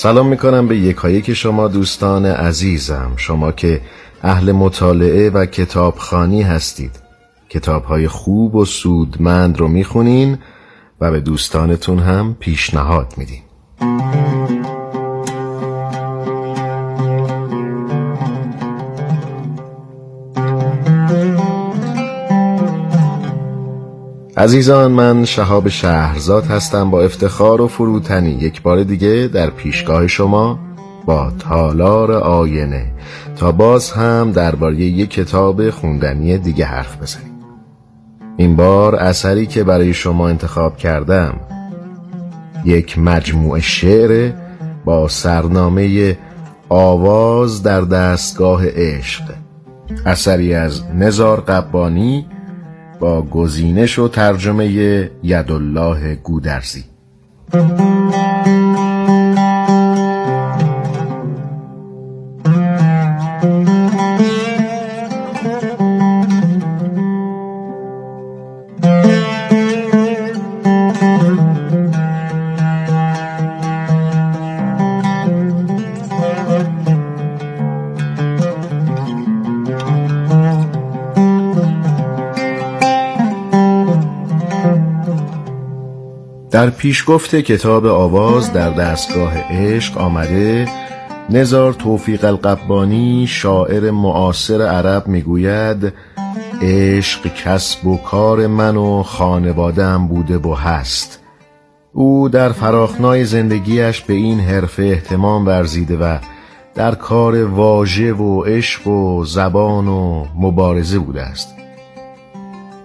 سلام می‌کنم به یکایک شما دوستان عزیزم. شما که اهل مطالعه و کتابخانی هستید. کتابهای خوب و سودمند رو می‌خونین و به دوستانتون هم پیشنهاد میدین. عزیزان من شهاب شهرزاد هستم با افتخار و فروتنی. یک بار دیگه در پیشگاه شما با تالار آینه. تا باز هم درباره یک کتاب خوندنی دیگه حرف بزنیم. این بار اثری که برای شما انتخاب کردم یک مجموعه شعر با سرنامه آواز در دستگاه عشق. اثری از نزار قبانی با گزینش و ترجمه یدالله گودرزی. در پیشگفت کتاب آواز در دستگاه عشق آمده نزار توفیق القبانی شاعر معاصر عرب می‌گوید عشق کسب و کار من و خانوادم بوده و هست. او در فراخنای زندگیش به این حرفه احتمام ورزیده و در کار واژه و عشق و زبان و مبارزه بوده است.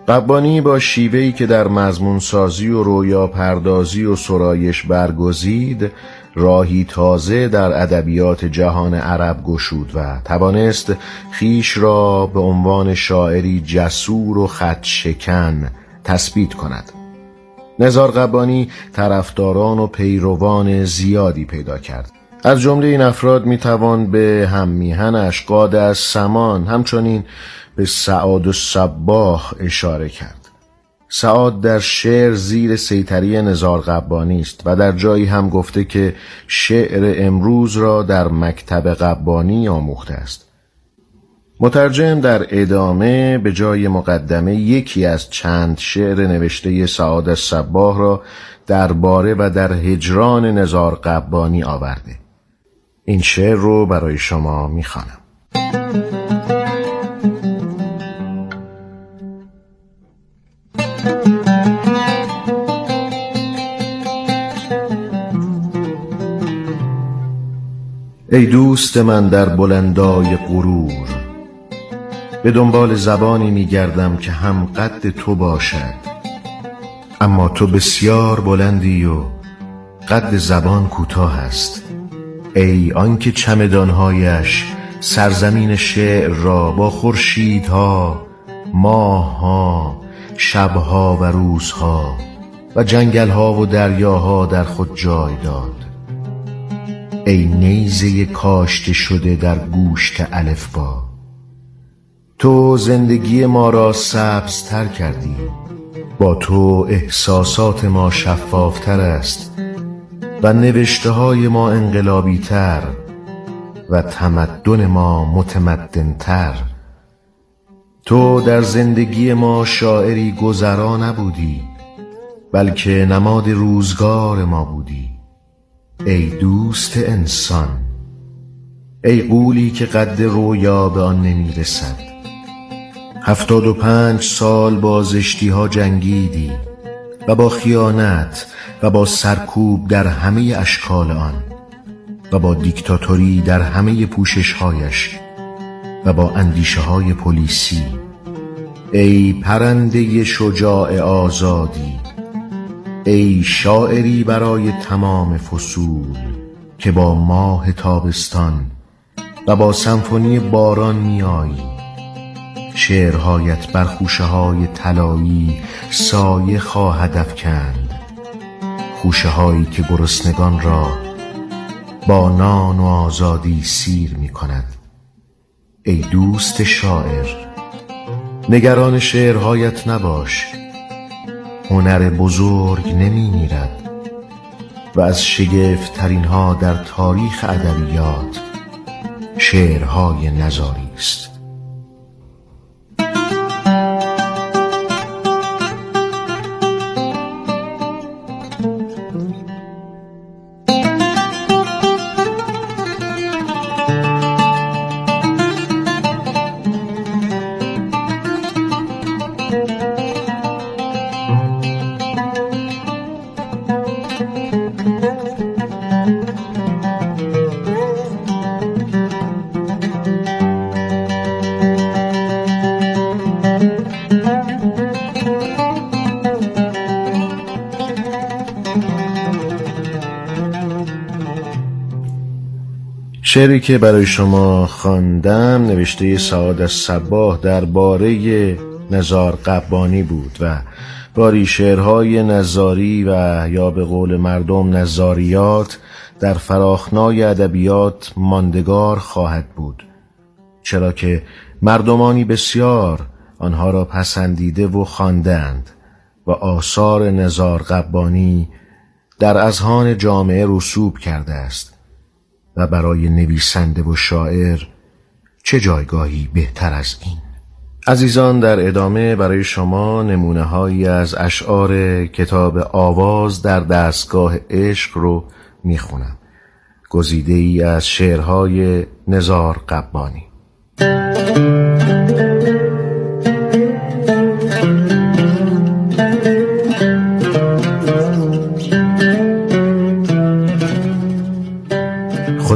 قبانی با شیوهی که در مضمون سازی و رویا پردازی و سرایش برگزید راهی تازه در ادبیات جهان عرب گشود و توانست خیش را به عنوان شاعری جسور و خط شکن تثبیت کند. نزار قبانی طرفداران و پیروان زیادی پیدا کرد. از جمله این افراد می‌توان به هم میهنش قاد از سمان همچنین به سعاد و صباح اشاره کرد. سعاد در شعر زیر سیطری نزار قبانی است و در جایی هم گفته که شعر امروز را در مکتب قبانی آموخته است. مترجم در ادامه به جای مقدمه یکی از چند شعر نوشته سعاد صباح را درباره و در هجران نزار قبانی آورده. این شعر رو برای شما می‌خوانم. ای دوست من در بلندای غرور به دنبال زبانی میگردم که هم قد تو باشد اما تو بسیار بلندی و قد زبان کوتاه است. ای آنکه چمدانهایش سرزمین شعر را با خورشیدها ماهها شبها و روزها و جنگلها و دریاها در خود جای داد. ای نیزه کاشته شده در گوشت الفبا تو زندگی ما را سبزتر کردی. با تو احساسات ما شفافتر است. و نوشته های ما انقلابی تر و تمدن ما متمدنتر. تو در زندگی ما شاعری گذرا نبودی بلکه نماد روزگار ما بودی. ای دوست انسان ای قولی که قد رویا به آن نمی رسد هفتاد و پنج سال با زشتی ها جنگیدی. و با خیانت و با سرکوب در همه اشکال آن و با دیکتاتوری در همه پوششهایش و با اندیشه های پلیسی. ای پرنده شجاع آزادی ای شاعری برای تمام فصول که با ماه تابستان و با سمفونی باران میایی شعرهایت بر خوشه های طلایی سایه خواهد افکند. خوشه هایی که گرسنگان را با نان و آزادی سیر می کند ای دوست شاعر نگران شعرهایت نباش. هنر بزرگ نمی میرد و از شگفت ترین ها در تاریخ ادبیات شعرهای نزاری است. شعری که برای شما خواندم نوشته سعاد از صباه درباره نزار قبانی بود و باری شعرهای نزاری و یا به قول مردم نزاریات در فراخنای ادبیات ماندگار خواهد بود. چرا که مردمانی بسیار آنها را پسندیده و خواندند و آثار نزار قبانی در اذهان جامعه رسوب کرده است. و برای نویسنده و شاعر چه جایگاهی بهتر از این؟ عزیزان در ادامه برای شما نمونه هایی از اشعار کتاب آواز در دستگاه عشق رو می‌خونم. گزیده ای از شعرهای نزار قبانی.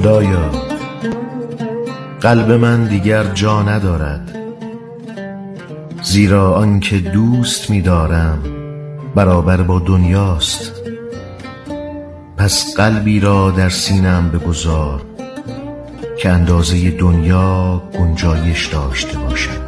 خدایا قلب من دیگر جا ندارد زیرا آنکه دوست می‌دارم برابر با دنیاست. پس قلبی را در سینم بگذار که اندازه دنیا گنجایش داشته باشد.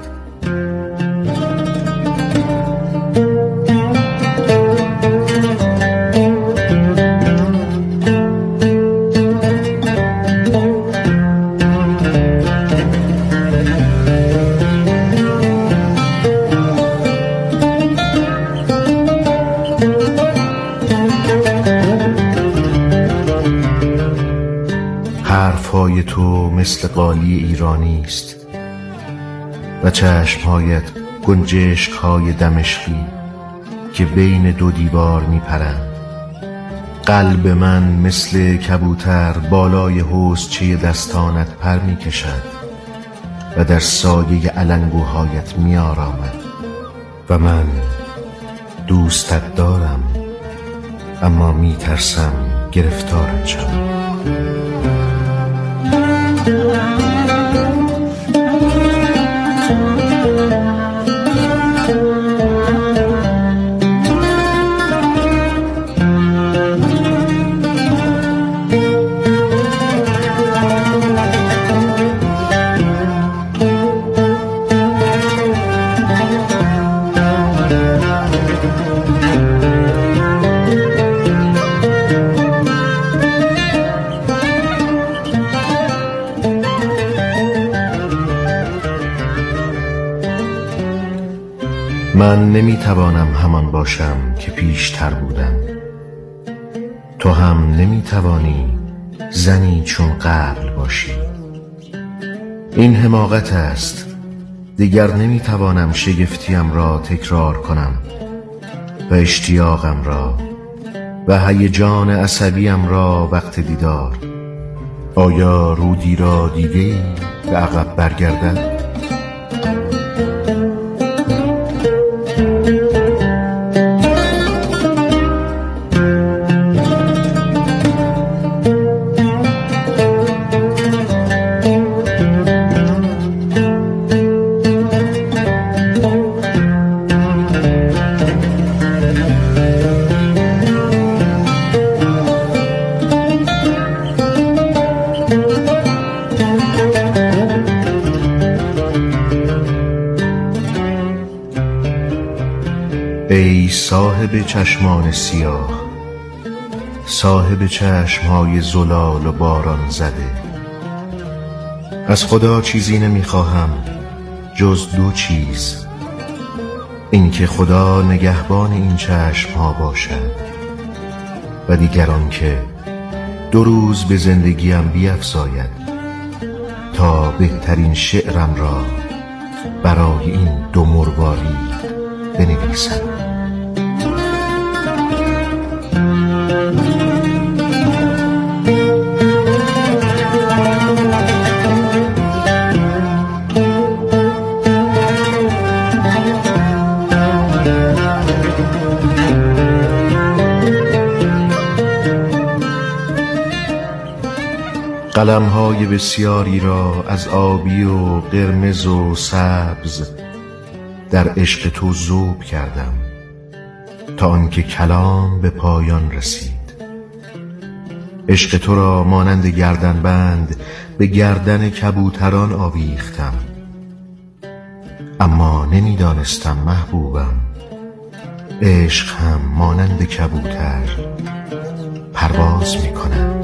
مثل قالی ایرانی است و چشمهایت گنجشک های دمشقی که بین دو دیوار می پرند قلب من مثل کبوتر بالای حوزچه دستانت پر می کشد و در سایه علنگوهایت می آرامد و من دوستت دارم اما می ترسم گرفتارت شوم. Thank you. من نمی‌توانم همان باشم که پیشتر بودم. تو هم نمی‌توانی زنی چون قبل باشی. این حماقت است. دیگر نمی‌توانم شگفتیم را تکرار کنم و اشتیاقم را و هیجان عصبیم را وقت دیدار. آیا رودی را دیده به عقب برگردد؟ صاحب چشمان سیاه صاحب چشمهای زلال و باران زده. از خدا چیزی نمی‌خواهم جز دو چیز اینکه خدا نگهبان این چشم ها باشد و دیگران که دو روز به زندگیم بیفزاید تا بهترین شعرم را برای این دو مرواری بنویسم. قلمهای بسیاری را از آبی و قرمز و سبز در عشق تو ذوب کردم تا آنکه کلام به پایان رسید. عشق تو را مانند گردنبند به گردن کبوتران آویختم. اما نمی‌دانستم محبوبم. عشق هم مانند کبوتر پرواز می کند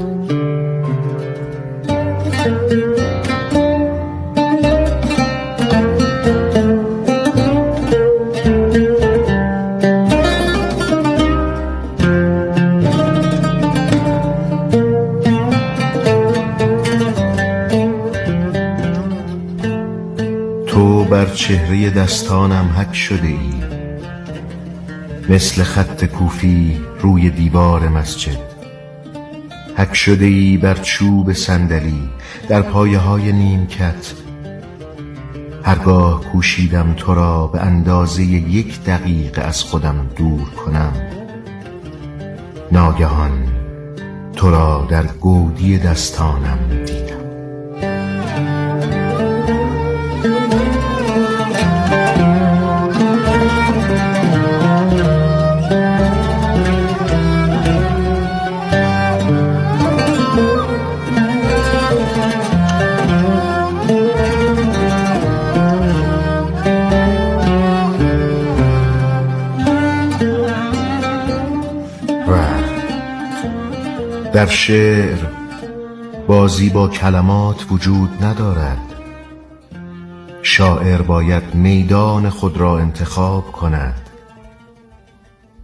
بر چهره دستانم حک شده ای. مثل خط کوفی روی دیوار مسجد. حک شده ای بر چوب صندلی در پایه های نیمکت. هرگاه کوشیدم تو را به اندازه یک دقیقه از خودم دور کنم. ناگهان تو را در گودی دستانم دیدم. در شعر بازی با کلمات وجود ندارد. شاعر باید میدان خود را انتخاب کند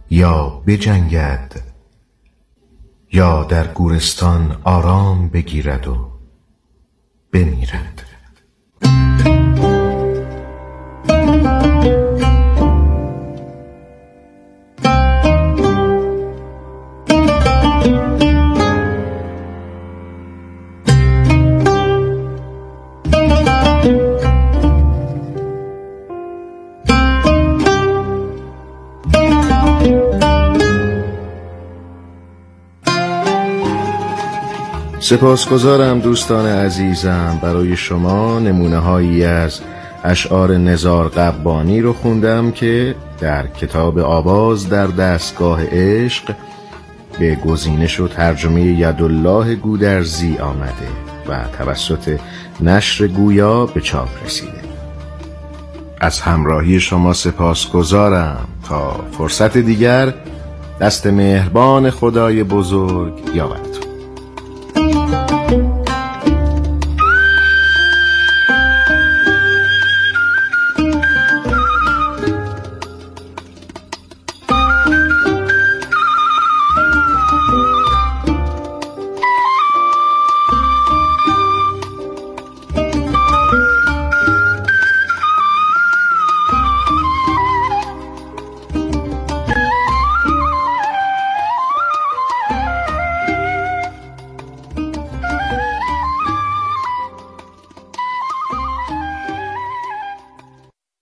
یا بجنگد یا در گورستان آرام بگیرد و بمیرد. سپاسگزارم دوستان عزیزم. برای شما نمونه هایی از اشعار نزار قبانی رو خوندم که در کتاب آواز در دستگاه عشق به گزینش و ترجمه یدالله گودرزی آمده و توسط نشر گویا به چاپ رسیده. از همراهی شما سپاسگزارم. تا فرصت دیگر دست مهربان خدای بزرگ یاورتون.